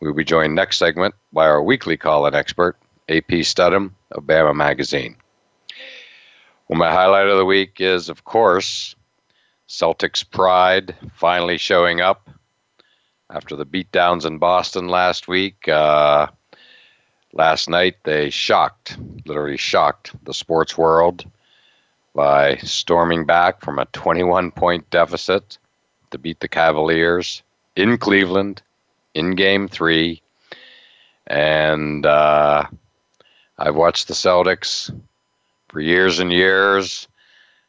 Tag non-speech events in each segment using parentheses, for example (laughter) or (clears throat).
we will be joined next segment by our weekly call-in expert, AP Stedham of Bama Magazine. Well, my highlight of the week is, of course, Celtics pride finally showing up after the beatdowns in Boston last week. Uh, last night, they shocked, literally shocked, the sports world by storming back from a 21 point deficit to beat the Cavaliers in Cleveland in game three. And uh, I've watched the Celtics for years and years,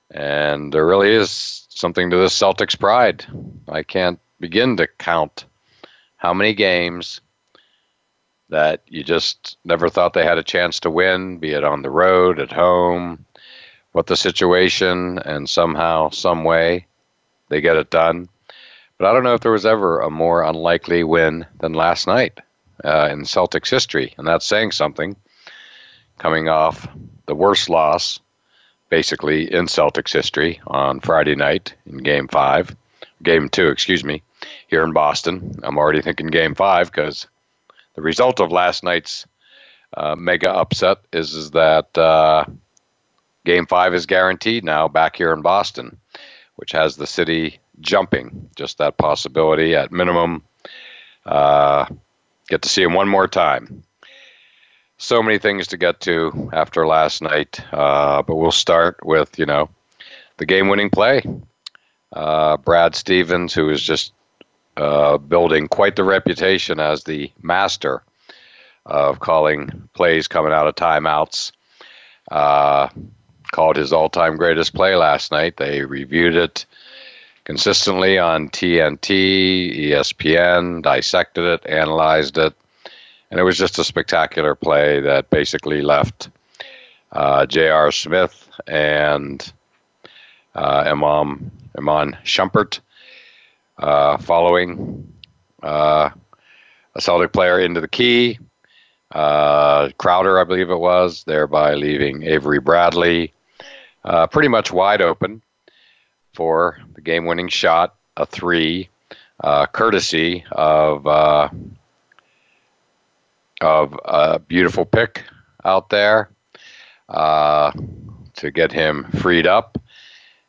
and there really is something to this Celtics pride. I can't begin to count how many games that you just never thought they had a chance to win, be it on the road, at home, what the situation, and somehow, some way, they get it done. But I don't know if there was ever a more unlikely win than last night uh, in Celtics history, and that's saying something. Coming off the worst loss, basically in Celtics history, on Friday night in Game Five, Game Two, excuse me, here in Boston. I'm already thinking Game Five because the result of last night's uh, mega upset is is that uh, Game Five is guaranteed now back here in Boston, which has the city jumping. Just that possibility at minimum. Uh, get to see him one more time. So many things to get to after last night, uh, but we'll start with you know the game-winning play. Uh, Brad Stevens, who is just uh, building quite the reputation as the master of calling plays coming out of timeouts. Uh, called his all-time greatest play last night. They reviewed it consistently on TNT, ESPN, dissected it, analyzed it, and it was just a spectacular play that basically left uh, J.R. Smith and uh, Imam Iman Shumpert uh, following uh, a Celtic player into the key. Uh, Crowder, I believe it was, thereby leaving Avery Bradley uh, pretty much wide open for the game winning shot, a three, uh, courtesy of, uh, of a beautiful pick out there uh, to get him freed up.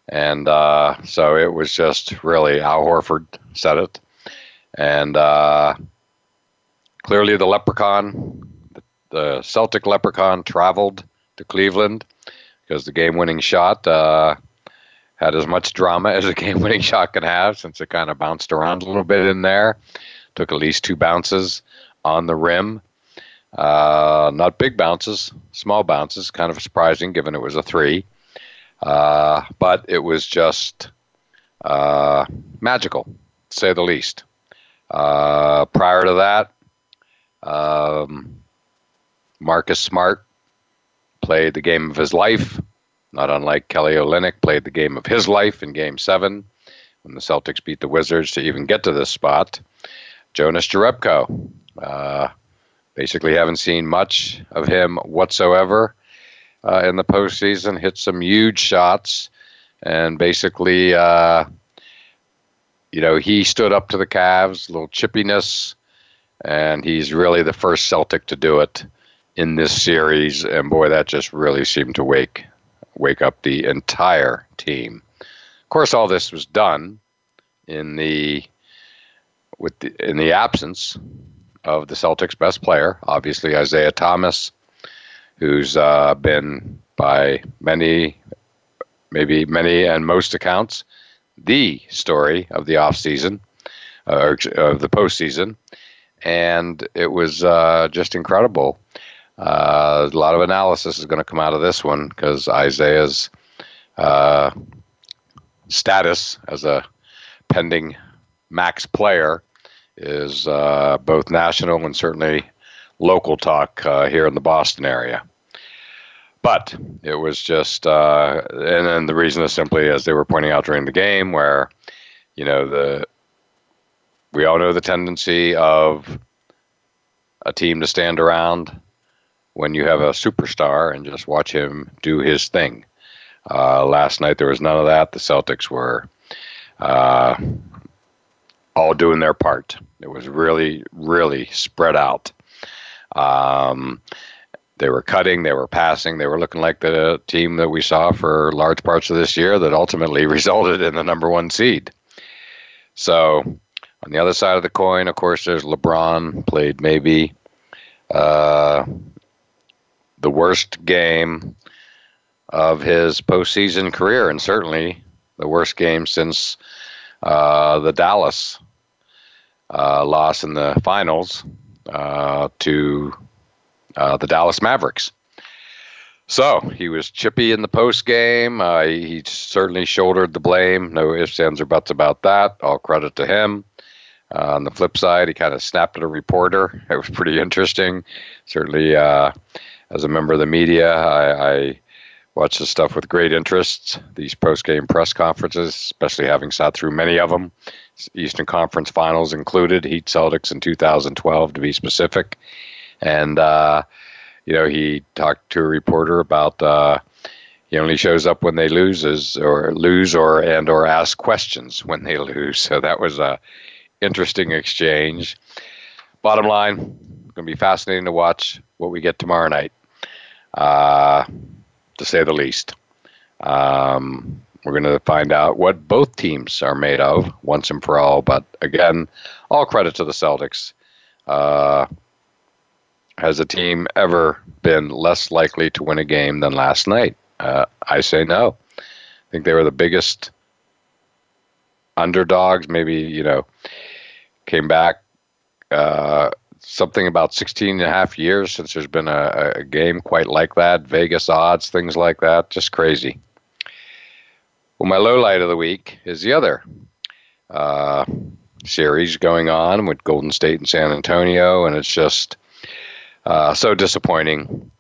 And uh, so it was just really Al Horford said it. And uh, clearly the leprechaun, the Celtic leprechaun, traveled to Cleveland because the game winning shot uh, had as much drama as a game winning (laughs) shot can have since it kind of bounced around a little bit in there. Took at least two bounces on the rim. Uh, not big bounces, small bounces, kind of surprising given it was a three. Uh, but it was just uh, magical, to say the least. Uh, prior to that, um, Marcus Smart played the game of his life not unlike Kelly Olynyk, played the game of his life in Game 7 when the Celtics beat the Wizards to even get to this spot. Jonas Jerebko. Uh, basically, haven't seen much of him whatsoever uh, in the postseason. Hit some huge shots, and basically, uh, you know, he stood up to the Cavs, a little chippiness, and he's really the first Celtic to do it in this series. And boy, that just really seemed to wake wake up the entire team. Of course, all this was done in the with the, in the absence of the Celtics' best player, obviously Isaiah Thomas, who's uh, been by many, maybe many and most accounts, the story of the offseason, uh, of the postseason. And it was uh, just incredible. Uh, a lot of analysis is going to come out of this one because Isaiah's uh, status as a pending max player is uh, both national and certainly local talk uh, here in the Boston area. But it was just, uh, and then the reason is simply as they were pointing out during the game, where you know the we all know the tendency of a team to stand around when you have a superstar and just watch him do his thing. Uh, last night there was none of that. The Celtics were uh, all doing their part. It was really, really spread out. Um, they were cutting, they were passing, they were looking like the team that we saw for large parts of this year that ultimately (laughs) resulted in the number one seed. So, on the other side of the coin, of course, there's LeBron, played maybe uh, the worst game of his postseason career, and certainly the worst game since uh, the Dallas uh, loss in the finals uh, to uh, the Dallas Mavericks. So he was chippy in the post game. Uh, he certainly shouldered the blame. No ifs, ands, or buts about that. All credit to him. Uh, on the flip side, he kind of snapped at a reporter. It was pretty interesting. Certainly, as a member of the media, I, I watch the stuff with great interest. These post game press conferences, especially having sat through many of them, Eastern Conference Finals included, Heat Celtics in 2012 to be specific, and uh, you know he talked to a reporter about. Uh, he only shows up when they loses or lose or and or ask questions when they lose. So that was a interesting exchange. Bottom line, going to be fascinating to watch what we get tomorrow night. Uh, to say the least. Um, we're going to find out what both teams are made of once and for all. But again, all credit to the Celtics. Uh, has a team ever been less likely to win a game than last night? Uh, I say no. I think they were the biggest underdogs. Maybe, you know, came back uh, something about 16 and a half years since there's been a, a game quite like that. Vegas odds, things like that, just crazy. Well, my low light of the week is the other uh, series going on with Golden State and San Antonio, and it's just uh, so disappointing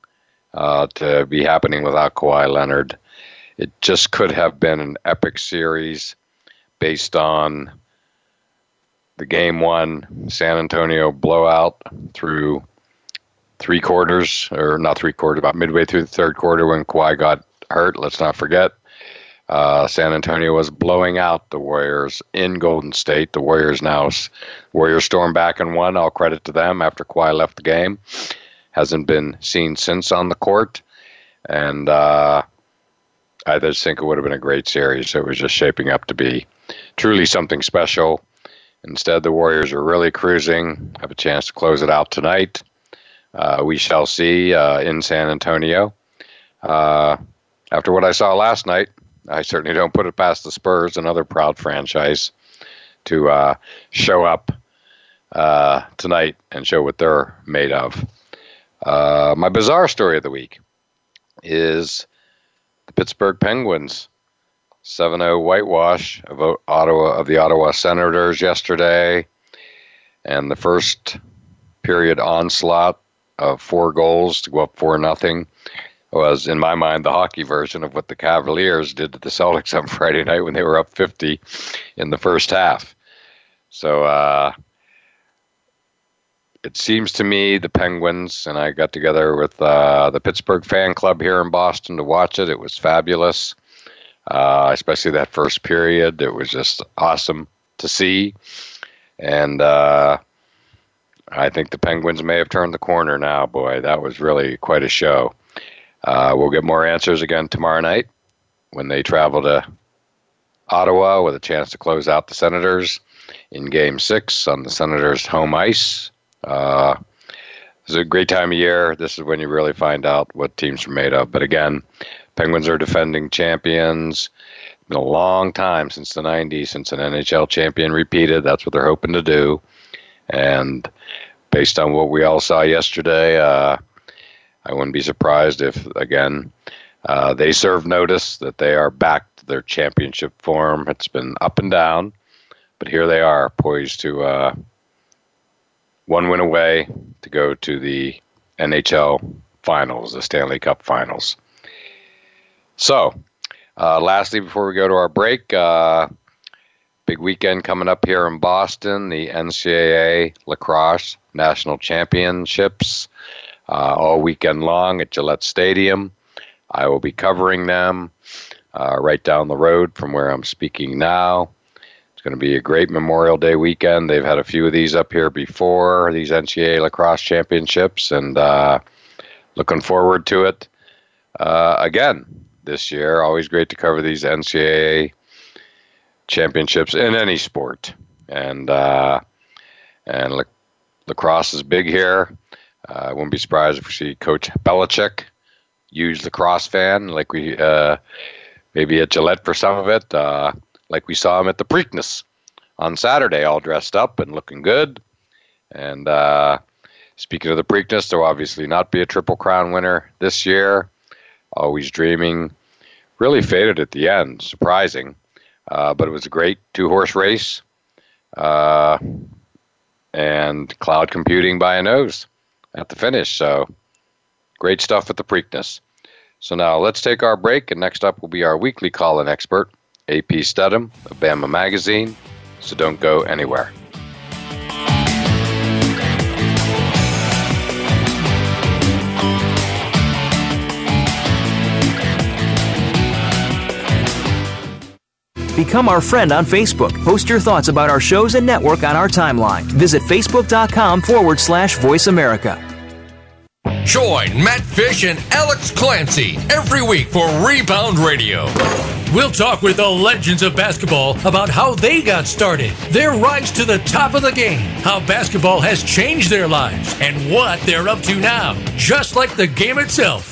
uh, to be happening without Kawhi Leonard. It just could have been an epic series based on the game one San Antonio blowout through three quarters, or not three quarters, about midway through the third quarter when Kawhi got hurt. Let's not forget. Uh, San Antonio was blowing out the Warriors in Golden State. The Warriors now, Warriors storm back and won. All credit to them after Kawhi left the game. Hasn't been seen since on the court. And uh, I just think it would have been a great series. It was just shaping up to be truly something special. Instead, the Warriors are really cruising, have a chance to close it out tonight. Uh, we shall see uh, in San Antonio. Uh, after what I saw last night, I certainly don't put it past the Spurs, another proud franchise, to uh, show up uh, tonight and show what they're made of. Uh, my bizarre story of the week is the Pittsburgh Penguins 7-0 whitewash of Ottawa of the Ottawa Senators yesterday, and the first period onslaught of four goals to go up four nothing was in my mind the hockey version of what the Cavaliers did to the Celtics on (laughs) Friday night when they were up 50 in the first half. So uh, it seems to me the Penguins and I got together with uh, the Pittsburgh fan club here in Boston to watch it. It was fabulous uh, especially that first period. It was just awesome to see. And uh, I think the Penguins may have turned the corner now. Boy, that was really quite a show. Uh, we'll get more answers again tomorrow night when they travel to Ottawa with a chance to close out the Senators in Game 6 on the Senators' home ice Uh, it's a great time of year. This is when you really find out what teams are made of. But again, Penguins are defending champions. It's been a long time since the 90s, since an NHL champion repeated. That's what they're hoping to do. And based on what we all saw yesterday, uh, I wouldn't be surprised if, again, uh, they serve notice that they are back to their championship form. It's been up and down, but here they are, poised to uh, one win away to go to the NHL finals, the Stanley Cup finals. So, uh, lastly, before we go to our break, uh, big weekend coming up here in Boston, the NCAA Lacrosse National Championships, uh, all weekend long at Gillette Stadium. I will be covering them uh, right down the road from where I'm speaking now. It's going to be a great Memorial Day weekend. They've had a few of these up here before, these NCAA lacrosse championships, and uh, looking forward to it uh, again this year. Always great to cover these NCAA championships in any sport, and uh, and la- lacrosse is big here. Uh, I wouldn't be surprised if we see Coach Belichick use lacrosse fan like we uh, maybe at Gillette for some of it, uh, like we saw him at the Preakness on Saturday, all dressed up and looking good. And uh, speaking of the Preakness, there'll obviously not be a Triple Crown winner this year. Always Dreaming, really faded at the end, surprising. Uh, but it was a great two horse race uh, and Cloud Computing by a nose at the finish. So Great stuff at the Preakness. So now let's take our break, and next up will be our weekly call-in expert, AP Stedham of Bama Magazine. So don't go anywhere. Become our friend on Facebook. Post your thoughts about our shows and network on our timeline. Visit facebook.com forward slash voice America. Join Matt Fish and Alex Clancy every week for Rebound Radio. We'll talk with the legends of basketball about how they got started, their rise to the top of the game, how basketball has changed their lives, and what they're up to now. Just like the game itself,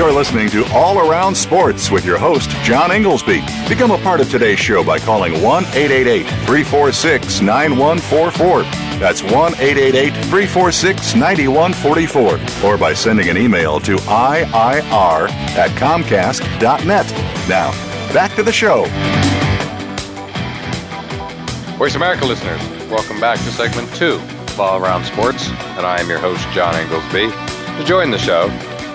You're listening to All Around Sports with your host, John Ingoldsby. Become a part of today's show by calling 1 888 346 9144. That's 1 888 346 9144. Or by sending an email to IIR at Comcast.net. Now, back to the show. Voice America listeners, welcome back to segment two of All Around Sports, and I am your host, John Ingoldsby. To join the show,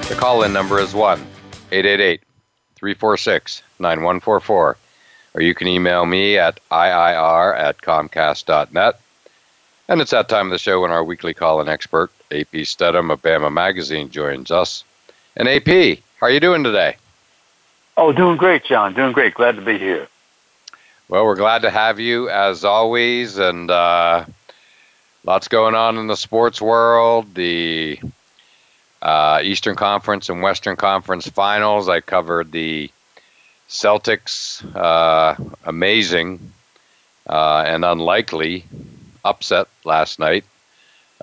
the call in number is 1 888 346 9144, or you can email me at IIR at Comcast.net. And it's that time of the show when our weekly call in expert, AP Stedham of Bama Magazine, joins us. And AP, how are you doing today? Oh, doing great, John. Doing great. Glad to be here. Well, we're glad to have you as always, and uh, lots going on in the sports world. The uh, Eastern Conference and Western Conference finals. I covered the Celtics, uh, amazing uh, and unlikely upset last night.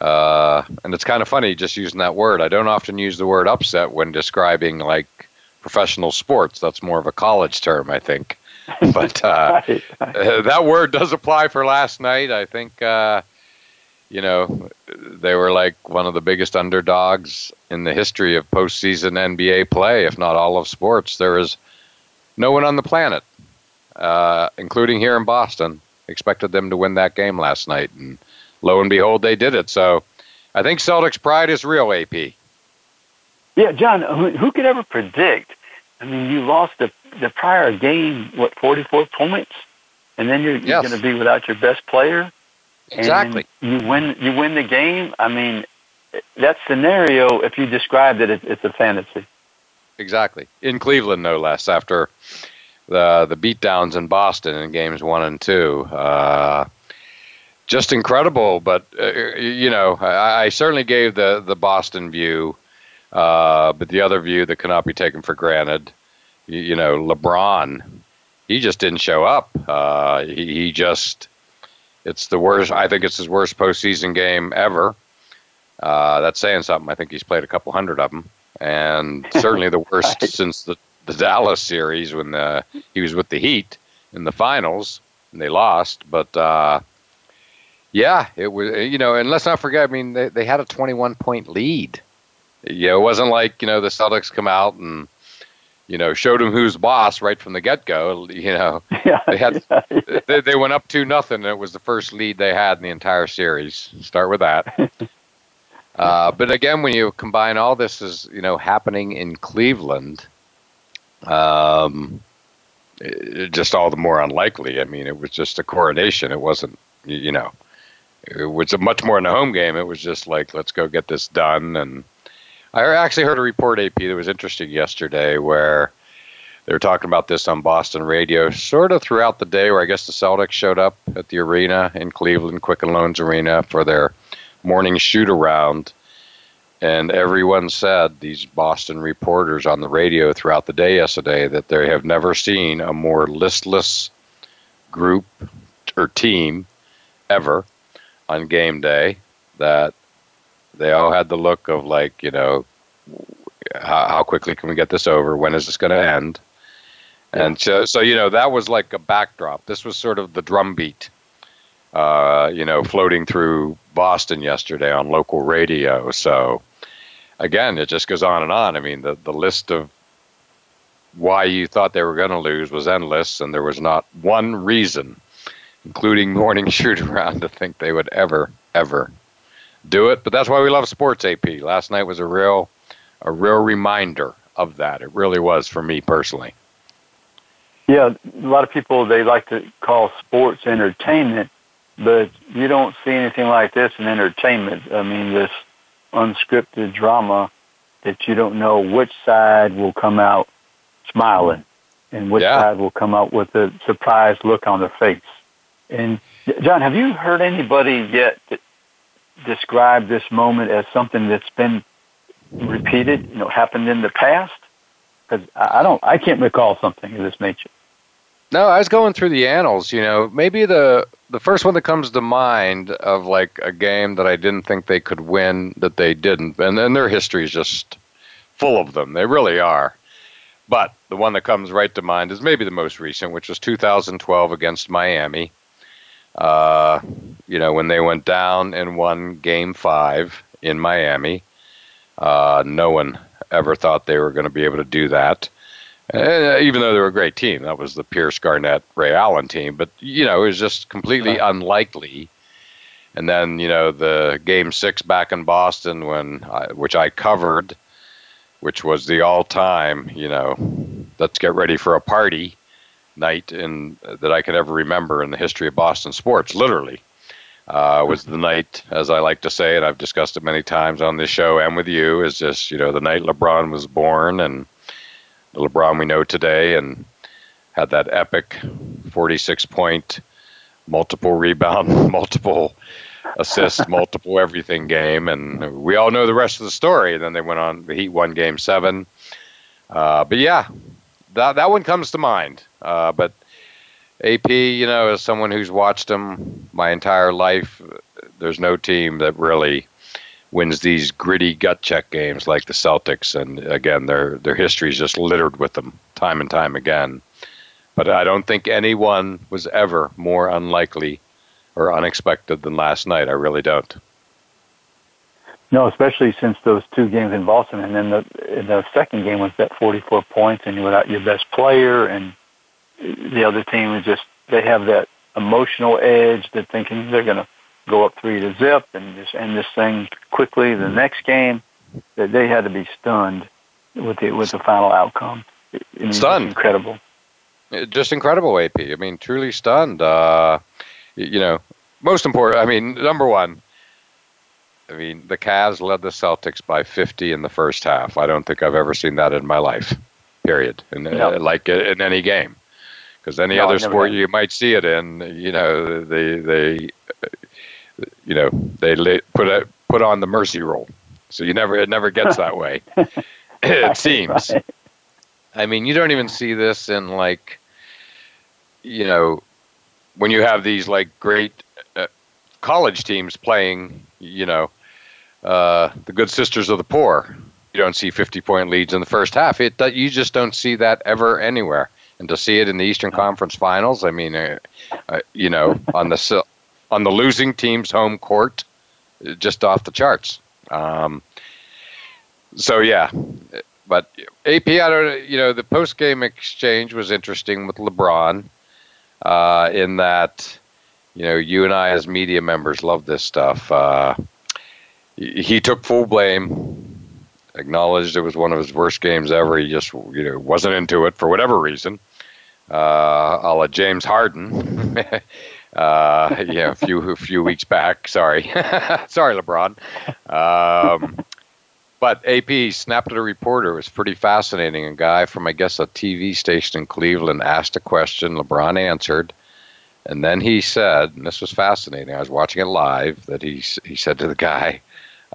Uh, and it's kind of funny just using that word. I don't often use the word upset when describing like professional sports. That's more of a college term, I think. (laughs) But uh, right, (laughs) that word does apply for last night. I think uh, you know, they were like one of the biggest underdogs in the history of postseason NBA play, if not all of sports. There is no one on the planet uh, including here in Boston, expected them to win that game last night, and lo and behold, they did it. So I think Celtics pride is real, AP. Yeah, John, who, could ever predict? I mean, you lost the the prior game, what, 44 points? And then you're, you're going to be without your best player? Exactly. And you win, you win the game? I mean, that scenario, if you described it, it it's a fantasy. Exactly. In Cleveland, no less, after the the beatdowns in Boston in games one and two. Uh, just incredible, but uh, you know, I, I certainly gave the the Boston view, uh, but the other view that cannot be taken for granted. You, you know, LeBron, he just didn't show up. Uh, he, he just, it's the worst. I think it's his worst postseason game ever. Uh, that's saying something. I think he's played a couple hundred of them, and (laughs) certainly the worst Right. since the the Dallas series when uh, he was with the Heat in the finals and they lost. But uh, yeah, it was. You know, and let's not forget. I mean, they they had a 21 point lead. You know, it wasn't like you know the Celtics come out and you know showed them who's boss right from the get go. You know, (laughs) Yeah, They had- yeah, yeah. they, they went up two nothing. and It was the first lead they had in the entire series. Start with that. (laughs) uh, but again, when you combine all this is you know happening in Cleveland, um, it, just all the more unlikely. I mean, it was just a coronation. It wasn't, you know, it was a much more in a home game. It was just like, let's go get this done. And I actually heard a report, AP, that was interesting yesterday where they were talking about this on Boston radio, sort of throughout the day, where I guess the Celtics showed up at the arena in Cleveland, Quicken Loans Arena, for their morning shoot around. And everyone said, these Boston reporters on the radio throughout the day yesterday, that they have never seen a more listless group or team ever on game day. That they all had the look of, like, you know, how, how quickly can we get this over? When is this going to end? And so, so, you know, that was like a backdrop. This was sort of the drumbeat, uh, you know, floating through Boston yesterday on local radio. So, again, it just goes on and on. I mean, the, the list of why you thought they were going to lose was endless, and there was not one reason, including morning (laughs) shoot around, to think they would ever, ever do it. But that's why we love sports, AP. Last night was a real, a real reminder of that. It really was for me personally. Yeah, a lot of people they like to call sports entertainment, but you don't see anything like this in entertainment. I mean, this unscripted drama that you don't know which side will come out smiling and which Yeah. side will come out with a surprised look on their face. And John, have you heard anybody yet describe this moment as something that's been repeated, you know, happened in the past? Because I don't, I can't recall something of this nature. No, I was going through the annals. You know, maybe the the first one that comes to mind of like a game that I didn't think they could win that they didn't, and then their history is just full of them. They really are. But the one that comes right to mind is maybe the most recent, which was 2012 against Miami. Uh, you know, when they went down and won Game Five in Miami, uh, no one ever thought they were going to be able to do that. Uh, even though they were a great team, that was the Pierce Garnett Ray Allen team. But you know, it was just completely unlikely. And then you know the Game Six back in Boston, when I, which I covered, which was the all-time, you know, let's get ready for a party night in that I could ever remember in the history of Boston sports. Literally, uh, was the night, as I like to say, and I've discussed it many times on this show and with you, is just you know the night LeBron was born and the LeBron we know today, and had that epic 46 point, multiple rebound, (laughs) multiple assist, (laughs) multiple everything game, and we all know the rest of the story. And then they went on. The Heat won Game Seven. Uh, but yeah, that that one comes to mind. Uh, but AP, you know, as someone who's watched them my entire life, there's no team that really wins these gritty gut check games like the Celtics. And again, their their history is just littered with them time and time again. But I don't think anyone was ever more unlikely or unexpected than last night. I really don't. No, especially since those two games in Boston, and then the the second game was that 44 points, and you without your best player, and the other team is just they have that emotional edge. They're thinking they're going to go up three to zip and just end this thing quickly. The next game, that they had to be stunned with the with the final outcome. I mean, stunned, incredible, just incredible. AP, I mean, truly stunned. Uh, you know, most important. I mean, number one. I mean, the Cavs led the Celtics by 50 in the first half. I don't think I've ever seen that in my life. Period. In, uh, like uh, in any game, because any no, other sport you might see it in, you know, they they, you know, they put a, put on the mercy roll. So you never it never gets that way. (laughs) it seems. Right. I mean, you don't even see this in like, you know, when you have these like great uh, college teams playing, you know, uh, the good sisters of the poor. You don't see 50 point leads in the first half. It you just don't see that ever anywhere. And to see it in the Eastern Conference Finals, I mean, uh, uh, you know, (laughs) on the on the losing team's home court, just off the charts. Um, so yeah, but AP, I don't. You know, the post game exchange was interesting with LeBron, uh, in that, you know, you and I as media members love this stuff. Uh, he took full blame, acknowledged it was one of his worst games ever. He just, you know, wasn't into it for whatever reason. Uh, a la James Harden. (laughs) uh, yeah, a few a few weeks back. Sorry, (laughs) sorry, LeBron. Um, but AP snapped at a reporter. It was pretty fascinating. A guy from I guess a TV station in Cleveland asked a question. LeBron answered, and then he said, and this was fascinating. I was watching it live. That he he said to the guy,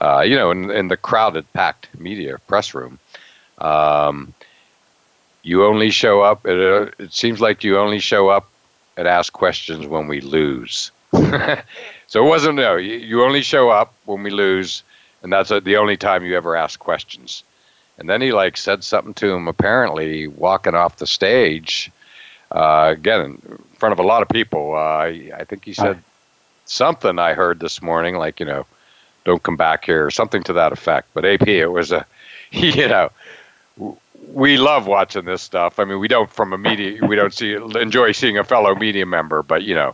uh, you know, in, in the crowded, packed media press room. Um, you only show up. At a, it seems like you only show up and ask questions when we lose. (laughs) so it wasn't no. You, you only show up when we lose, and that's a, the only time you ever ask questions. And then he like said something to him. Apparently, walking off the stage, uh, again in front of a lot of people. Uh, I think he said something I heard this morning, like you know, don't come back here, or something to that effect. But AP, it was a, (laughs) you know, we love watching this stuff. I mean, we don't from a media, we don't see enjoy seeing a fellow media member, but you know,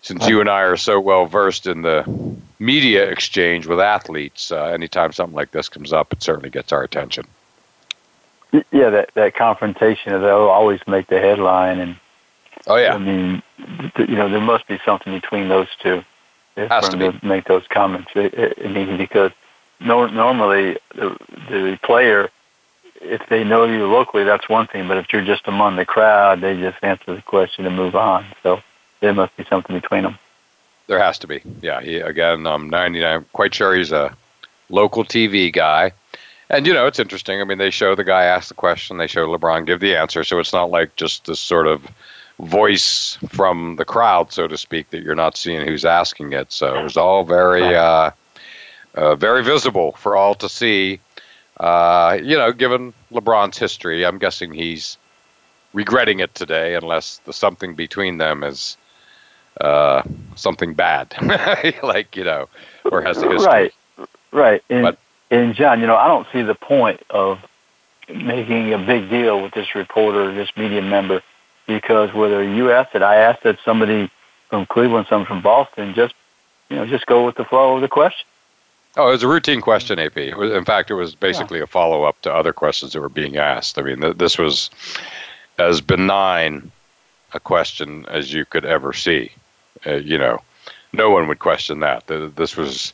since you and I are so well versed in the media exchange with athletes, uh, anytime something like this comes up, it certainly gets our attention. Yeah, that that confrontation they'll always make the headline, and oh yeah, I mean, you know, there must be something between those two Has to, to make those comments. I mean, because no, normally the, the player if they know you locally, that's one thing. But if you're just among the crowd, they just answer the question and move on. So there must be something between them. There has to be. Yeah. He, again, I'm 99. Quite sure he's a local TV guy. And you know, it's interesting. I mean, they show the guy ask the question, they show LeBron give the answer, so it's not like just this sort of voice from the crowd, so to speak, that you're not seeing who's asking it. So it was all very, uh, uh, very visible for all to see. Uh, you know, given LeBron's history, I'm guessing he's regretting it today, unless the something between them is uh, something bad, (laughs) like you know, or has a history. Right, right. And, but, and John, you know, I don't see the point of making a big deal with this reporter, this media member, because whether you asked it, I asked it, somebody from Cleveland, someone from Boston, just you know, just go with the flow of the question. Oh, it was a routine question, AP. in fact, it was basically yeah. a follow up to other questions that were being asked. I mean, th- this was as benign a question as you could ever see. Uh, you know, no one would question that. This was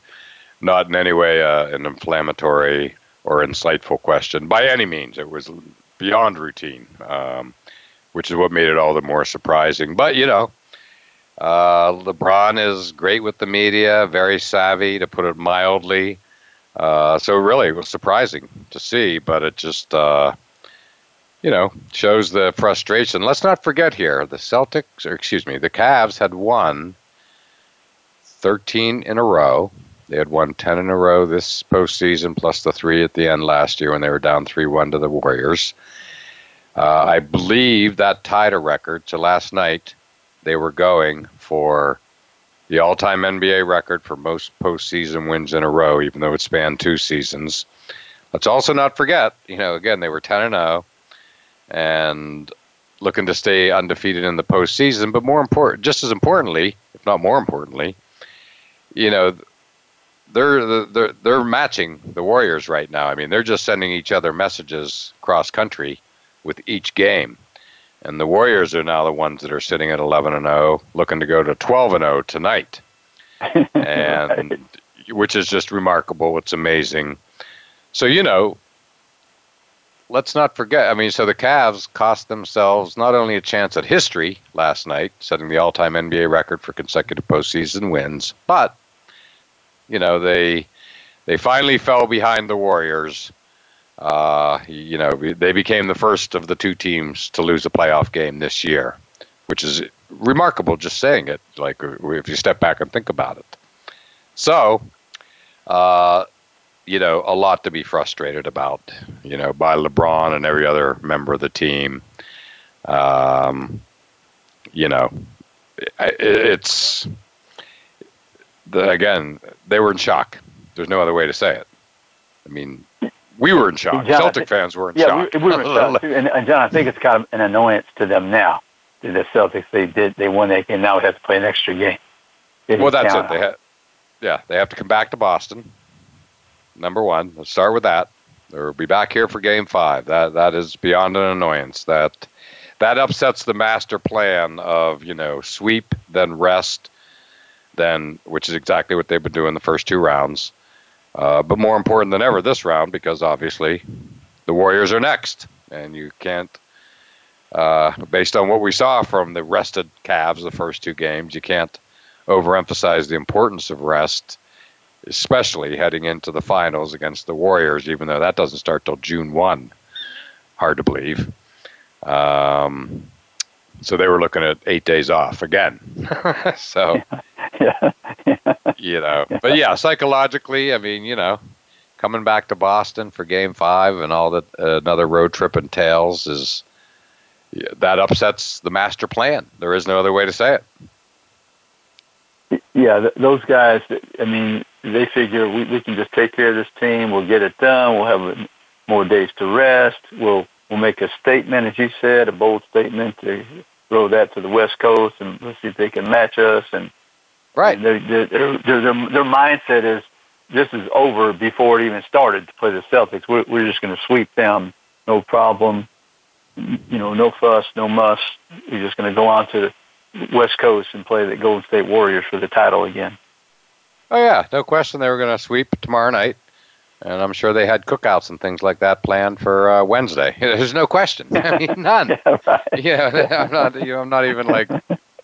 not in any way uh, an inflammatory or insightful question by any means. It was beyond routine, um, which is what made it all the more surprising. But, you know, uh, LeBron is great with the media, very savvy, to put it mildly. Uh, so really, it was surprising to see, but it just, uh, you know, shows the frustration. Let's not forget here, the Celtics, or excuse me, the Cavs had won 13 in a row. They had won 10 in a row this postseason, plus the three at the end last year when they were down 3 1 to the Warriors. Uh, I believe that tied a record. So last night, they were going for the all-time NBA record for most postseason wins in a row, even though it spanned two seasons. Let's also not forget, you know, again they were ten and zero, oh, and looking to stay undefeated in the postseason. But more important, just as importantly, if not more importantly, you know, they're they're they're matching the Warriors right now. I mean, they're just sending each other messages cross country with each game. And the Warriors are now the ones that are sitting at 11 and 0, looking to go to 12 and 0 tonight. (laughs) and right. which is just remarkable. It's amazing. So, you know, let's not forget. I mean, so the Cavs cost themselves not only a chance at history last night, setting the all-time NBA record for consecutive postseason wins, but you know they they finally fell behind the Warriors. Uh, you know, they became the first of the two teams to lose a playoff game this year, which is remarkable. Just saying it, like if you step back and think about it. So, uh, you know, a lot to be frustrated about. You know, by LeBron and every other member of the team. Um, you know, it's the, again, they were in shock. There's no other way to say it. I mean, we were in shock. John, Celtic fans were in yeah, shock. We, we were in shock too. And, and John, I think it's kind of an annoyance to them now. The Celtics, they did they won that game. Now we have to play an extra game. well, that's it. They ha- yeah, they have to come back to Boston. Number one, let's start with that. They'll be back here for Game Five. That that is beyond an annoyance. That that upsets the master plan of you know sweep then rest then which is exactly what they've been doing the first two rounds. Uh, but more important than ever this round because obviously the Warriors are next, and you can't. Uh, based on what we saw from the rested Cavs the first two games, you can't overemphasize the importance of rest, especially heading into the finals against the Warriors. Even though that doesn't start till June one, hard to believe. Um, so they were looking at eight days off again. (laughs) so, (laughs) yeah. (laughs) you know, but yeah, psychologically, I mean, you know, coming back to Boston for Game Five and all that uh, another road trip entails is that upsets the master plan. There is no other way to say it. Yeah, th- those guys. I mean, they figure we, we can just take care of this team. We'll get it done. We'll have more days to rest. We'll we'll make a statement, as you said, a bold statement to throw that to the West Coast and let's see if they can match us. And right, their, their, their, their mindset is this is over before it even started to play the Celtics. We're, we're just going to sweep them, no problem. You know, no fuss, no muss. We're just going to go on to the West Coast and play the Golden State Warriors for the title again. Oh yeah, no question. They were going to sweep tomorrow night and I'm sure they had cookouts and things like that planned for uh, Wednesday. (laughs) There's no question. (laughs) I mean, none. (laughs) yeah, right. yeah, I'm not. You know, I'm not even like,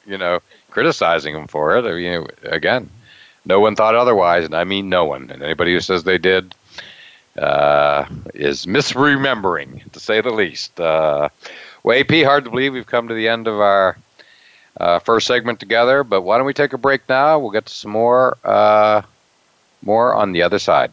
you know, criticizing him for it. I mean, again, no one thought otherwise, and I mean no one. And anybody who says they did uh, is misremembering, to say the least. Uh, well, AP, hard to believe we've come to the end of our uh, first segment together. But why don't we take a break now? We'll get to some more. Uh, more on the other side.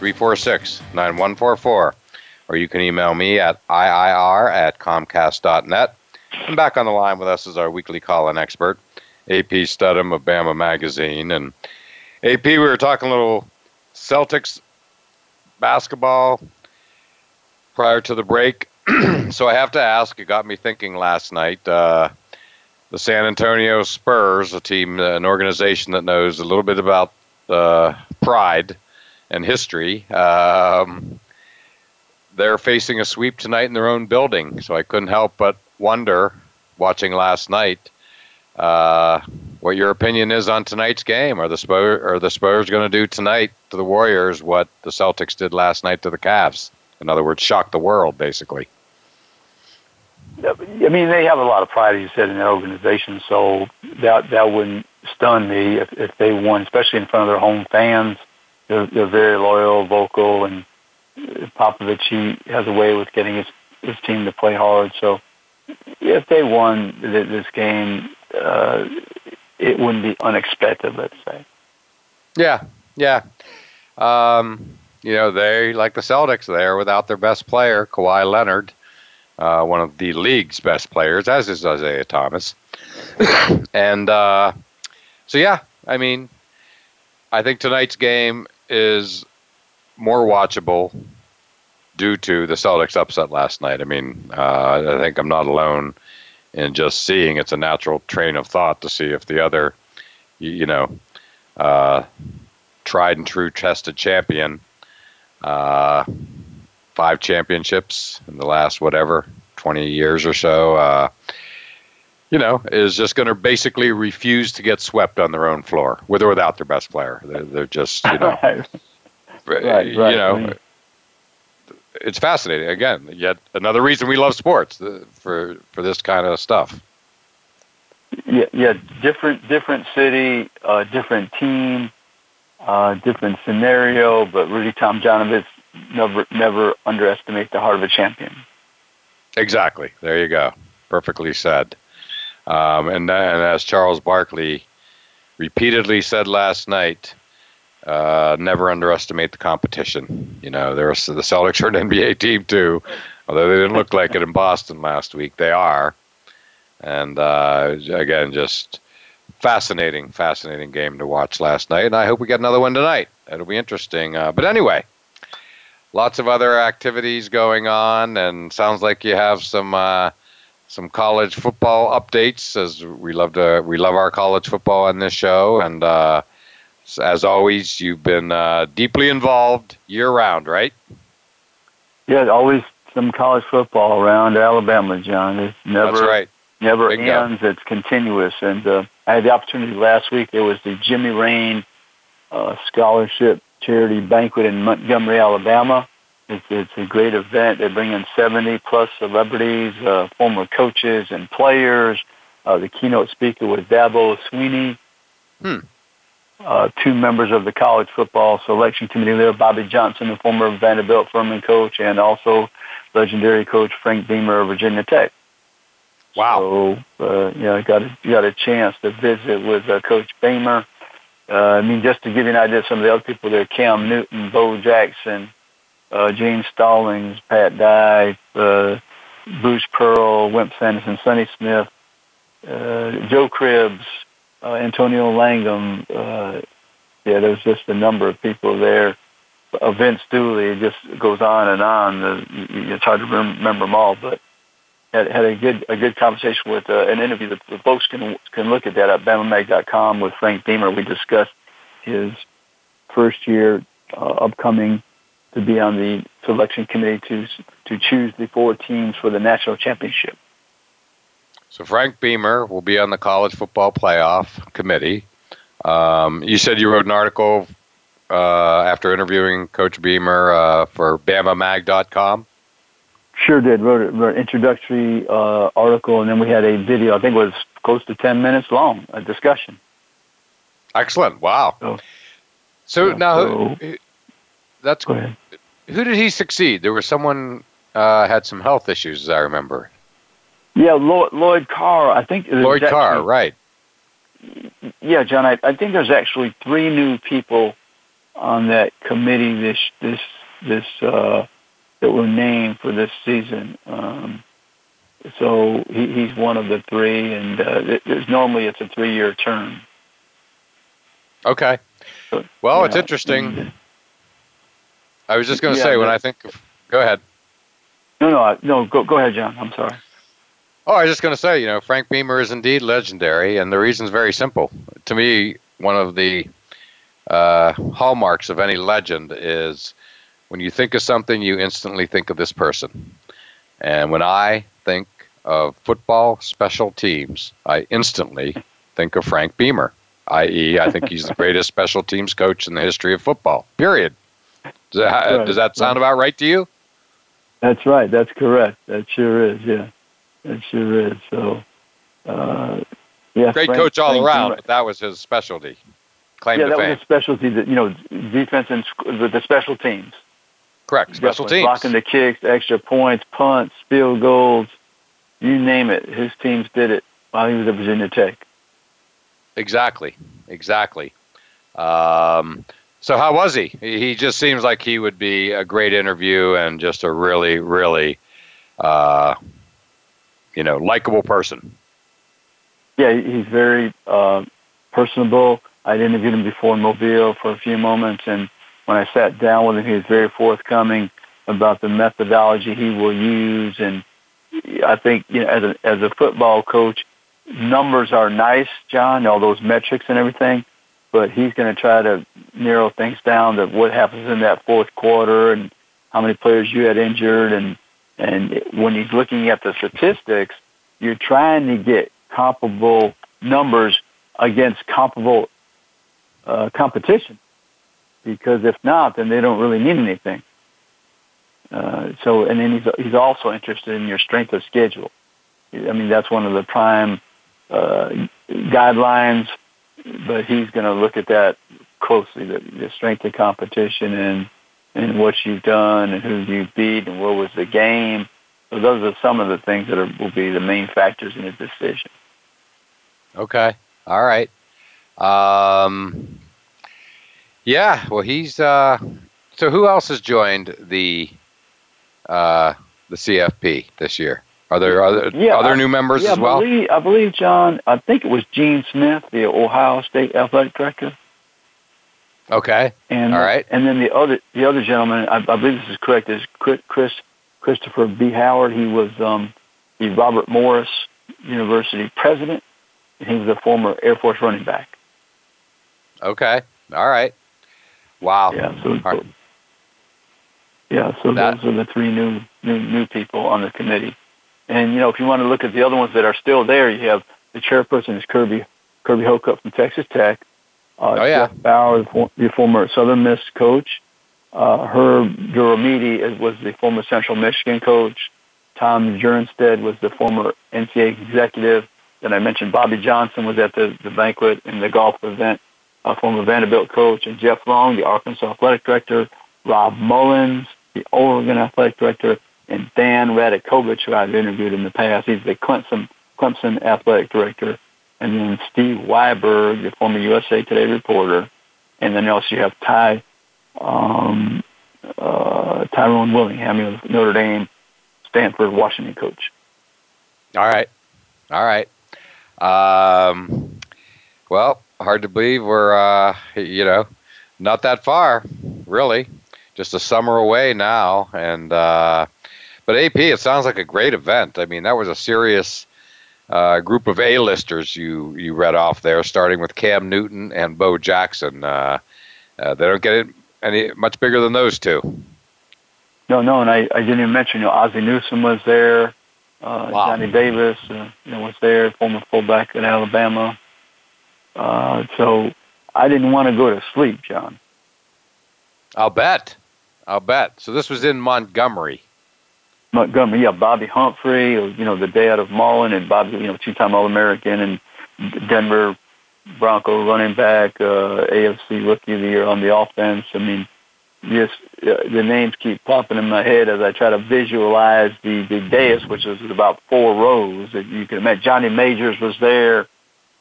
346 9144, or you can email me at IIR at Comcast.net. And back on the line with us is our weekly call in expert, AP Stedham of Bama Magazine. And AP, we were talking a little Celtics basketball prior to the break. (clears throat) so I have to ask, it got me thinking last night. Uh, the San Antonio Spurs, a team, an organization that knows a little bit about uh, pride and history. Um, they're facing a sweep tonight in their own building, so I couldn't help but wonder, watching last night, uh, what your opinion is on tonight's game. Are the Spurs, are the Spurs going to do tonight to the Warriors what the Celtics did last night to the Cavs? In other words, shock the world, basically. I mean, they have a lot of pride, as you said, in their organization. So that that wouldn't stun me if, if they won, especially in front of their home fans. They're, they're very loyal, vocal, and Popovich he has a way with getting his his team to play hard. So if they won this game, uh, it wouldn't be unexpected. Let's say. Yeah, yeah. Um, you know, they like the Celtics. They're without their best player, Kawhi Leonard uh, one of the league's best players, as is Isaiah Thomas. (coughs) and uh, so, yeah, I mean, I think tonight's game is more watchable due to the Celtics upset last night. I mean, uh, I think I'm not alone in just seeing it's a natural train of thought to see if the other, you, know, uh, tried and true tested champion uh, five championships in the last whatever 20 years or so. You know, is just going to basically refuse to get swept on their own floor, with or without their best player. They're, they're just, you know, (laughs) right. right, you know, it's fascinating. Again, yet another reason we love sports uh, for for this kind of stuff. Yeah, yeah, different different city, uh, different team, uh, different scenario, but Rudy Tomjanovich never never underestimate the heart of a champion. Exactly. There you go. Perfectly said. Um, and, and as Charles Barkley repeatedly said last night, uh, never underestimate the competition. You know, there the Celtics are an NBA team too, although they didn't look like it in Boston last week. They are, and uh, again, just fascinating, fascinating game to watch last night. And I hope we get another one tonight. It'll be interesting. Uh, but anyway, lots of other activities going on, and sounds like you have some uh, some college football updates. As we love to, we love our college football on this show, and uh, as always, you've been uh, deeply involved year round, right? Yeah, always some college football around Alabama, John. It's never That's right. never Big ends. It's continuous, and uh, I had the opportunity last week. There was the Jimmy Rane uh, scholarship charity banquet in Montgomery, Alabama. It's, it's a great event. They bring in 70 plus celebrities, uh, former coaches and players. Uh, the keynote speaker was Dabo Swinney. Hmm. Uh, two members of the college football selection committee there, Bobby Johnson, the former Vanderbilt Furman coach, and also legendary coach Frank Beamer of Virginia Tech. Wow. So, uh, you know, I got a, got a chance to visit with uh, Coach Beamer. Uh, I mean, just to give you an idea, some of the other people there, Cam Newton, Bo Jackson, uh, Gene Stallings, Pat Dye, uh, Bruce Pearl, Wimp Sanderson, Sonny Smith, uh, Joe Cribbs, uh, Antonio Langham. Uh, yeah, there's just a number of people there. Uh, Vince Dooley just goes on and on. It's hard to remember them all, but had, had a good a good conversation with uh, an interview that the folks can can look at that at BamaMag.com with Frank Beamer. We discussed his first year uh, upcoming to be on the selection committee to to choose the four teams for the national championship. So Frank Beamer will be on the college football playoff committee. Um, you said you wrote an article uh, after interviewing Coach Beamer uh, for BamaMag.com? Sure did. Wrote, wrote an introductory uh, article, and then we had a video. I think it was close to 10 minutes long, a discussion. Excellent. Wow. So, so now, so, that's go ahead. Who did he succeed? There was someone uh, had some health issues, as I remember. Yeah, Lloyd, Lloyd Carr. I think Lloyd actually, Carr, right? Yeah, John. I, I think there's actually three new people on that committee this this this uh, that were named for this season. Um, so he, he's one of the three, and uh, it, normally it's a three-year term. Okay. well, yeah, it's interesting. I was just going to yeah, say when I think. Of, go ahead. No, no, no. Go, go ahead, John. I'm sorry. Oh, I was just going to say, you know, Frank Beamer is indeed legendary, and the reason is very simple. To me, one of the uh, hallmarks of any legend is when you think of something, you instantly think of this person. And when I think of football special teams, I instantly think of Frank Beamer, i.e., I think he's the greatest (laughs) special teams coach in the history of football, period. Does that, right. does that sound about right to you? That's right. That's correct. That sure is. Yeah, that sure is. So, uh, yeah. Great Frank, coach all Frank around, but that was his specialty. Claim yeah, that fame. was a specialty. That you know, defense and the special teams. Correct. Special Definitely. teams. Blocking the kicks, extra points, punts, field goals, you name it. His teams did it while he was at Virginia Tech. Exactly. Exactly. Um, so how was he? He just seems like he would be a great interview and just a really, really, uh, you know, likable person. Yeah, he's very uh, personable. I'd interviewed him before in Mobile for a few moments, and when I sat down with him, he was very forthcoming about the methodology he will use. And I think, you know, as a as a football coach, numbers are nice, John, all those metrics and everything but he's going to try to narrow things down to what happens in that fourth quarter and how many players you had injured and and when he's looking at the statistics, you're trying to get comparable numbers against comparable uh, competition because if not, then they don't really mean anything. Uh, so, and then he's he's also interested in your strength of schedule. I mean, that's one of the prime uh, guidelines but he's going to look at that closely, the, the strength of competition and and what you've done and who you beat and what was the game. So those are some of the things that are, will be the main factors in his decision. Okay. All right. Um, yeah. Well, he's. Uh, so who else has joined the uh, the CFP this year? Are there other yeah, other new members yeah, as well? I believe, I believe, John. I think it was Gene Smith, the Ohio State athletic director. Okay. And all right. And then the other the other gentleman, I, I believe this is correct, is Chris Christopher B. Howard. He was um, the Robert Morris University president, and he was a former Air Force running back. Okay. All right. Wow. Yeah. So, so yeah. So that, those are the three new new new people on the committee. And you know, if you want to look at the other ones that are still there, you have the chairperson is Kirby Kirby Hocutt from Texas Tech. Uh, oh yeah, Jeff Bower, the former Southern Miss coach. Uh, Herb Deromedi was the former Central Michigan coach. Tom Jernstedt was the former NCAA executive. Then I mentioned Bobby Johnson was at the, the banquet in the golf event, uh, former Vanderbilt coach, and Jeff Long, the Arkansas athletic director. Rob Mullens, the Oregon athletic director, and Dan Radakovich, who I've interviewed in the past. He's the Clemson, Clemson athletic director. And then Steve Wieberg, the former USA Today reporter. And then also you have Ty, um, uh, Tyrone Willingham, Notre Dame, Stanford, Washington coach. All right. All right. Um, well, hard to believe we're, uh, you know, not that far, really. Just a summer away now. And, uh, but AP, it sounds like a great event. I mean, that was a serious uh, group of A-listers you you read off there, starting with Cam Newton and Bo Jackson. Uh, uh, they don't get it any much bigger than those two. No, no, and I, I didn't even mention you know Ozzie Newsome was there, uh, wow. Johnny Davis uh, you know was there, former fullback at Alabama. Uh, so I didn't want to go to sleep, John. I'll bet. I'll bet. So this was in Montgomery. Montgomery, yeah, Bobby Humphrey, you know, the dad of Marlon, and Bobby, you know, two-time All-American, and Denver Bronco running back, uh, AFC Rookie of the Year on the offense. I mean, just uh, the names keep popping in my head as I try to visualize the the dais, which is about four rows. That you can imagine. Johnny Majors was there.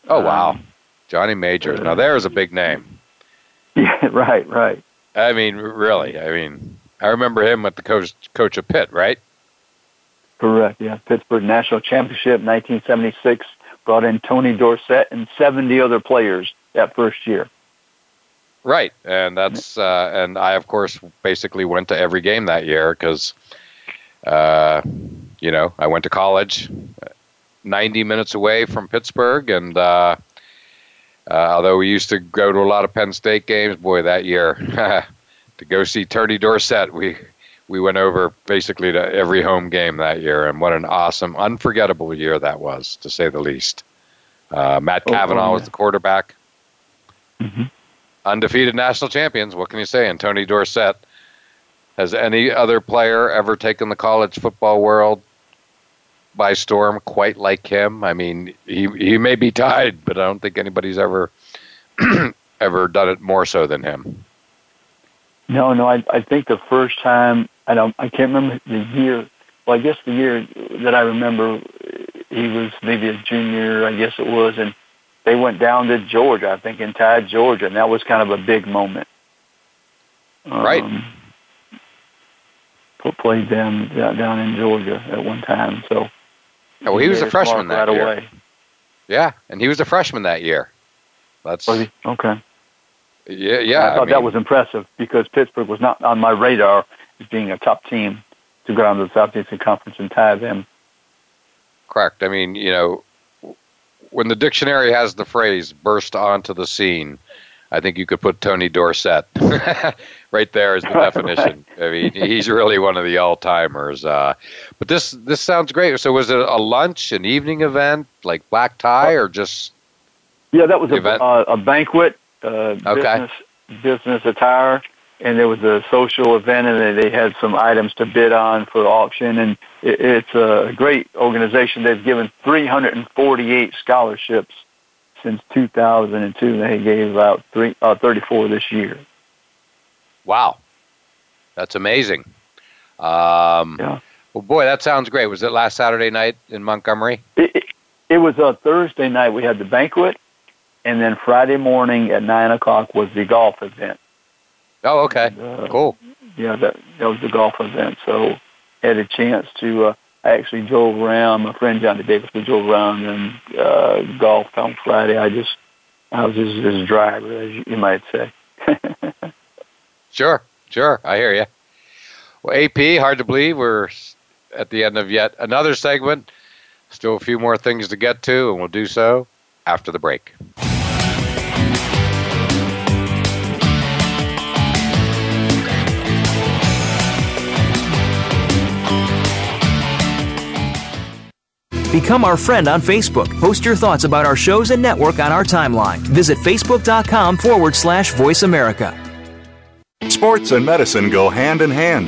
Oh wow, um, Johnny Majors. Now there's a big name. (laughs) Yeah, right, right. I mean, really. I mean, I remember him with the coach coach of Pitt, right? Correct. Yeah, Pittsburgh National Championship, 1976. Brought in Tony Dorsett and 70 other players that first year. Right, and that's uh, and I of course basically went to every game that year because, uh, you know, I went to college, ninety minutes away from Pittsburgh, and uh, uh, although we used to go to a lot of Penn State games, boy, that year (laughs) to go see Tony Dorsett, we we went over basically to every home game that year, and what an awesome, unforgettable year that was, to say the least. Uh, Matt Cavanaugh oh, oh, yeah. was the quarterback. Mm-hmm undefeated national champions. What can you say? And Tony Dorsett. Has any other player ever taken the college football world by storm quite like him? I mean, he he may be tied, but I don't think anybody's ever (clears throat) ever done it more so than him. No, no. I I think the first time I don't I can't remember the year. Well, I guess the year that I remember, he was maybe a junior. I guess it was, and they went down to Georgia, I think, and tied Georgia, and that was kind of a big moment. Right. Um, played them down in Georgia at one time. So. Oh, well, he was a freshman that right year. Away. Yeah, and he was a freshman that year. That's was he? okay. Yeah, yeah. I thought I mean, that was impressive because Pittsburgh was not on my radar as being a top team to go down to the Southeastern Conference and tie them. Correct. I mean, you know, when the dictionary has the phrase burst onto the scene, I think you could put Tony Dorsett (laughs) right there as the (laughs) definition. I mean, he's really one of the all timers. Uh, but this this sounds great. So was it a lunch, an evening event, like black tie, or just? Yeah, that was a, uh, a banquet, uh, okay. business business attire, and there was a social event, and they had some items to bid on for auction, and it's a great organization. They've given 348 scholarships since 2002. They gave out three, uh, 34 this year. Wow, that's amazing. Um, yeah. Well, boy, that sounds great. Was it last Saturday night in Montgomery? It, it, it was a Thursday night. We had the banquet, and then Friday morning at nine o'clock was the golf event. Oh, okay. And, uh, cool. Yeah, that that was the golf event. So had a chance to. Uh, I actually drove around. My friend Johnny Davis we drove around and uh, golfed on Friday. I just I was just his driver, as you might say. (laughs) sure, sure. I hear you. Well, AP, hard to believe we're at the end of yet another segment. Still a few more things to get to, and we'll do so after the break. Become our friend on Facebook. Post your thoughts about our shows and network on our timeline. Visit facebook.com forward slash voice America. Sports and medicine go hand in hand.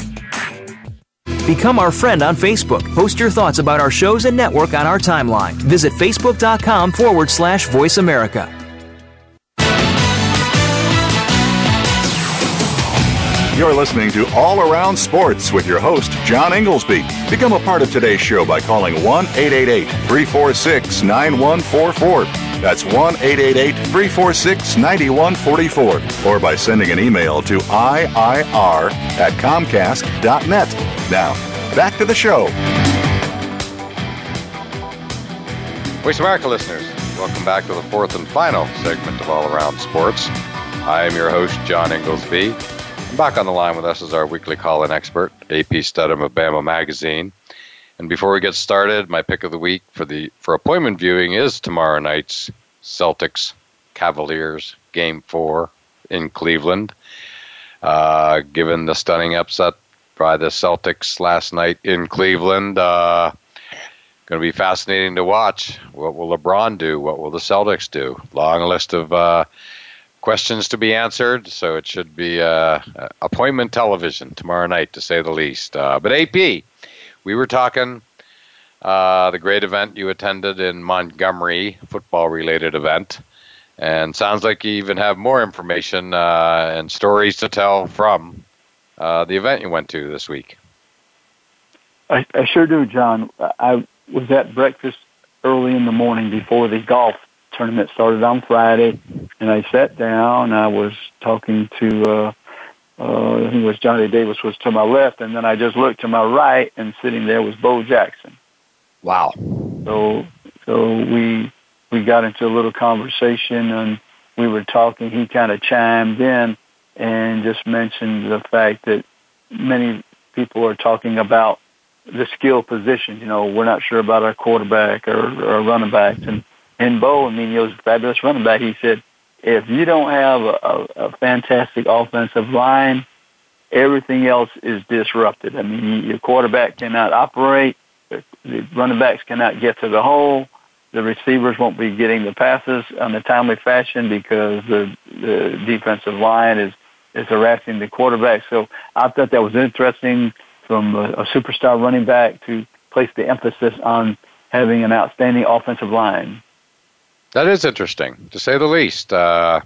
Become our friend on Facebook. Post your thoughts about our shows and network on our timeline. Visit facebook.com forward slash voice America. You're listening to All Around Sports with your host, John Ingoldsby. Become a part of today's show by calling 1 888 346 9144. That's 1 888 346 9144. Or by sending an email to IIR at Comcast.net. Now, back to the show. Voice America listeners, welcome back to the fourth and final segment of All Around Sports. I am your host, John Ingoldsby. And back on the line with us is our weekly call in expert, AP Stedham of Bama Magazine. And before we get started, my pick of the week for the for appointment viewing is tomorrow night's Celtics Cavaliers game four in Cleveland. Uh, given the stunning upset by the Celtics last night in Cleveland, uh, going to be fascinating to watch. What will LeBron do? What will the Celtics do? Long list of uh, questions to be answered. So it should be uh, appointment television tomorrow night, to say the least. Uh, but AP, we were talking uh, the great event you attended in Montgomery, football related event. And sounds like you even have more information uh, and stories to tell from uh, the event you went to this week. I, I sure do, John. I was at breakfast early in the morning before the golf tournament started on Friday, and I sat down. I was talking to, uh, uh, I think it was Johnny Davis was to my left, and then I just looked to my right, and sitting there was Bo Jackson. Wow. So, so we we got into a little conversation, and we were talking. He kind of chimed in and just mentioned the fact that many people are talking about the skill position. You know, we're not sure about our quarterback or, or running backs. And and Bo, I mean, he was a fabulous running back. He said, if you don't have a, a, a fantastic offensive line, everything else is disrupted. I mean, your quarterback cannot operate. The, running backs cannot get to the hole. The receivers won't be getting the passes on a timely fashion because the, the defensive line is, is harassing the quarterback. So I thought that was interesting from a, a superstar running back to place the emphasis on having an outstanding offensive line. That is interesting, to say the least. Uh,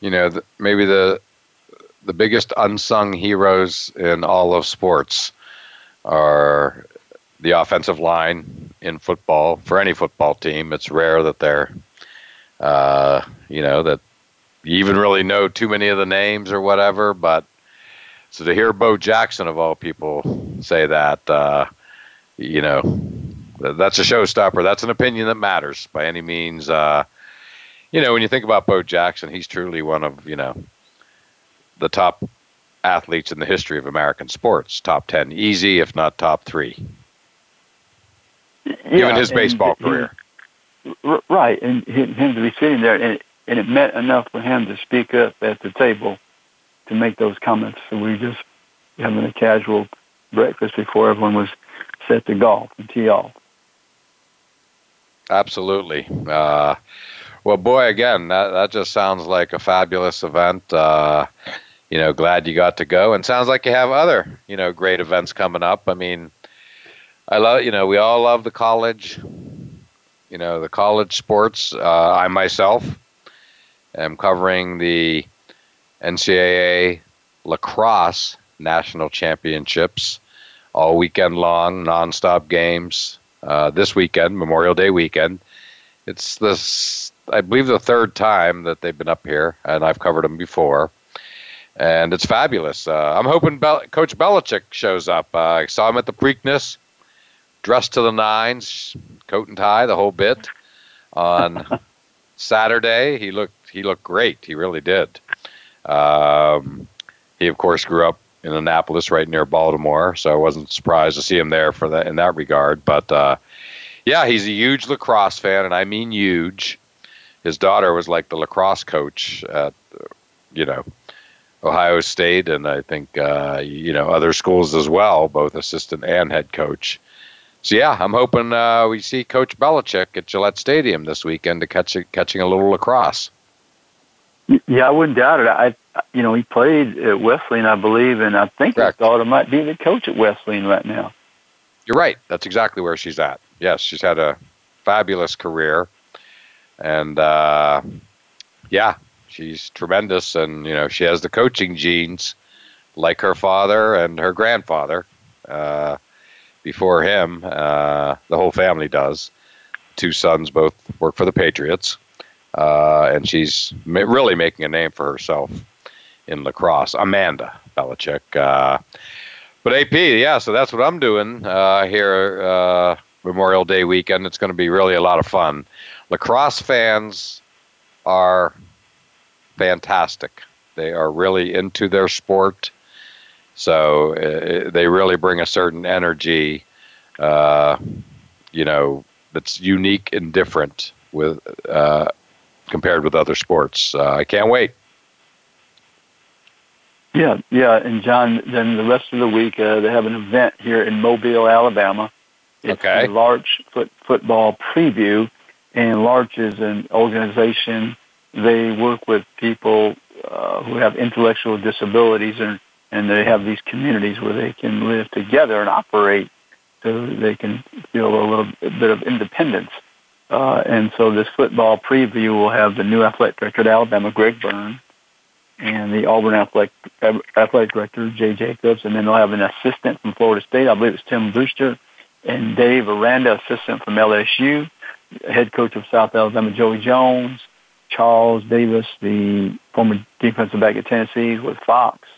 you know, maybe the the biggest unsung heroes in all of sports are the offensive line in football. For any football team, it's rare that they're, uh, you know, that you even really know too many of the names or whatever. But so to hear Bo Jackson of all people say that, uh, you know, that's a showstopper. That's an opinion that matters by any means. Uh, you know, when you think about Bo Jackson, he's truly one of you know the top athletes in the history of American sports. Top ten, easy, if not top three. Yeah, given his baseball he, career. Right, and him to be sitting there, and it, and it meant enough for him to speak up at the table to make those comments. So we just having a casual breakfast before everyone was set to golf and tee off. Absolutely. Uh, well, boy, again, that that just sounds like a fabulous event. Uh, you know, glad you got to go, and sounds like you have other, you know, great events coming up. I mean, I love, you know, we all love the college, you know, the college sports. Uh, I myself am covering the NCAA lacrosse national championships all weekend long, nonstop games. Uh, this weekend, Memorial Day weekend, it's this, I believe, the third time that they've been up here, and I've covered them before. And it's fabulous. Uh, I'm hoping Bel- Coach Belichick shows up. Uh, I saw him at the Preakness, dressed to the nines, coat and tie, the whole bit. On (laughs) Saturday, he looked he looked great. He really did. Um, he of course grew up in Annapolis, right near Baltimore, so I wasn't surprised to see him there for that in that regard. But uh, yeah, he's a huge lacrosse fan, and I mean huge. His daughter was like the lacrosse coach at you know Ohio State, and I think uh, you know other schools as well, both assistant and head coach. So yeah, I'm hoping uh, we see Coach Belichick at Gillette Stadium this weekend to catch a, catching a little lacrosse. Yeah, I wouldn't doubt it. I, you know, he played at Wesleyan, I believe, and I think Correct. his daughter might be the coach at Wesleyan right now. You're right. That's exactly where she's at. Yes, she's had a fabulous career, and uh, yeah, she's tremendous. And you know, she has the coaching genes like her father and her grandfather uh, before him. Uh, the whole family does. Two sons both work for the Patriots, uh, and she's ma- really making a name for herself in lacrosse. Amanda Belichick. Uh, but AP, yeah, so that's what I'm doing uh, here uh, Memorial Day weekend. It's going to be really a lot of fun. Lacrosse fans are fantastic. They are really into their sport. So uh, they really bring a certain energy, uh, you know, that's unique and different with uh, compared with other sports. Uh, I can't wait. Yeah, yeah, and John. Then the rest of the week, uh, they have an event here in Mobile, Alabama. It's okay. a L'Arche foot, football preview, and L'Arche is an organization. They work with people uh, who have intellectual disabilities, and and they have these communities where they can live together and operate, so they can feel a little bit of independence. Uh, and so this football preview will have the new athletic director at Alabama, Greg Byrne, and the Auburn athletic, athletic director, Jay Jacobs, and then they'll have an assistant from Florida State. I believe it's Tim Brewster, and Dave Aranda, assistant from LSU, head coach of South Alabama, Joey Jones, Charles Davis, the former defensive back at Tennessee with Fox,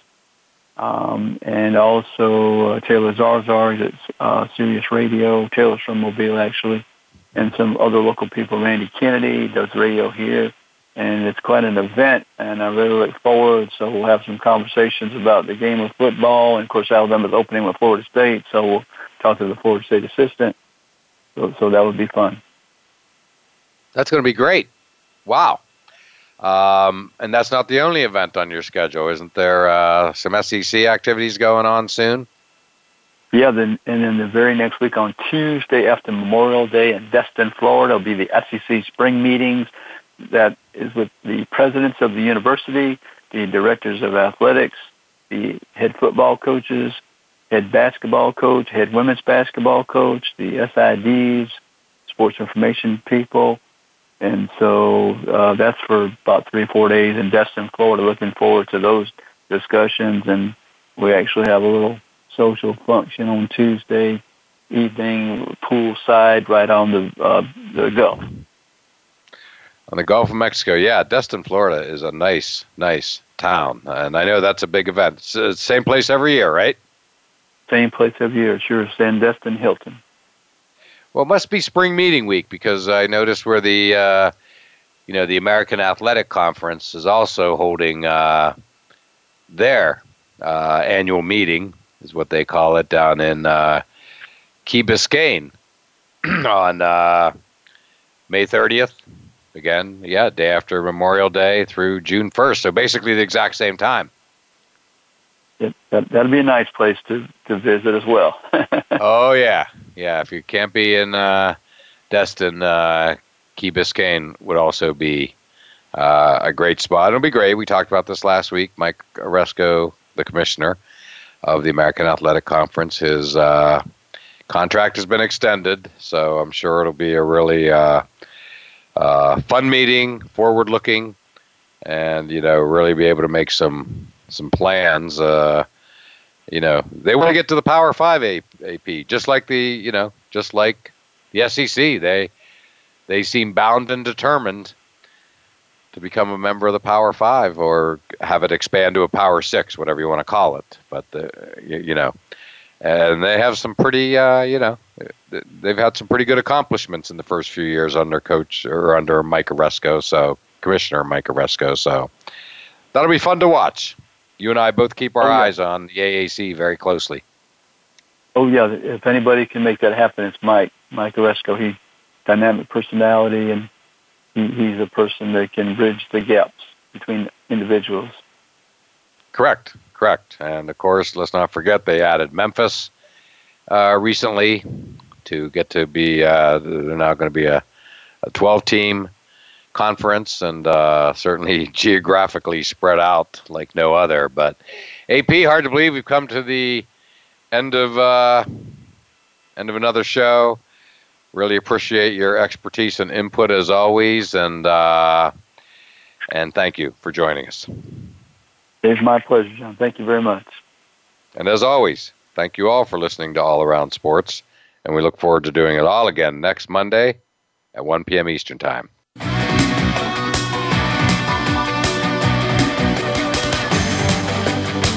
um, and also uh, Taylor Zarzour at uh, Sirius Radio. Taylor's from Mobile, actually, and some other local people. Randy Kennedy does radio here, and it's quite an event, and I really look forward. So we'll have some conversations about the game of football, and of course Alabama's opening with Florida State, so we'll talk to the Florida State assistant. So, so that would be fun. That's going to be great. Wow. Um, and that's not the only event on your schedule, isn't there? Uh, some SEC activities going on soon. Yeah, then and then the very next week on Tuesday after Memorial Day in Destin, Florida, will be the SEC spring meetings. That is with the presidents of the university, the directors of athletics, the head football coaches, head basketball coach, head women's basketball coach, the SIDs, sports information people, and so uh, that's for about three, four days in Destin, Florida. Looking forward to those discussions, and we actually have a little social function on Tuesday evening, poolside, right on the uh, the Gulf. On the Gulf of Mexico, yeah, Destin, Florida is a nice, nice town, and I know that's a big event. It's the same place every year, right? Same place every year, sure. Sandestin Hilton. Well, it must be spring meeting week because I noticed where the uh, you know the American Athletic Conference is also holding uh, their uh, annual meeting, is what they call it, down in uh, Key Biscayne (clears throat) on uh, May 30th. Again, yeah, day after Memorial Day through June 1st. So basically the exact same time. It, that, that'll be a nice place to, to visit as well. (laughs) oh, yeah. Yeah, if you can't be in uh, Destin, uh, Key Biscayne would also be uh, a great spot. It'll be great. We talked about this last week. Mike Aresco, the commissioner of the American Athletic Conference, his uh, contract has been extended, so I'm sure it'll be a really uh, uh, fun meeting, forward looking, and you know, really be able to make some some plans. Uh, you know, they want to get to the Power Five AP, just like the you know, just like the SEC. They they seem bound and determined to become a member of the Power Five or have it expand to a Power Six, whatever you want to call it. But the, you, you know, and they have some pretty, uh, you know, they've had some pretty good accomplishments in the first few years under coach or under Mike Aresco, so Commissioner Mike Aresco. So that'll be fun to watch. You and I both keep our oh, yeah. eyes on the AAC very closely. Oh yeah, if anybody can make that happen, it's Mike. Mike Aresco. He dynamic personality, and he, he's a person that can bridge the gaps between individuals. Correct, correct. And of course, let's not forget they added Memphis uh, recently to get to be. Uh, they're now going to be a, a 12 team conference and uh, certainly (laughs) geographically spread out like no other. But AP, hard to believe we've come to the end of uh, end of another show. Really appreciate your expertise and input as always, and uh, and thank you for joining us. It's my pleasure, John. Thank you very much. And as always, thank you all for listening to All Around Sports, and we look forward to doing it all again next Monday at 1 p.m. Eastern Time.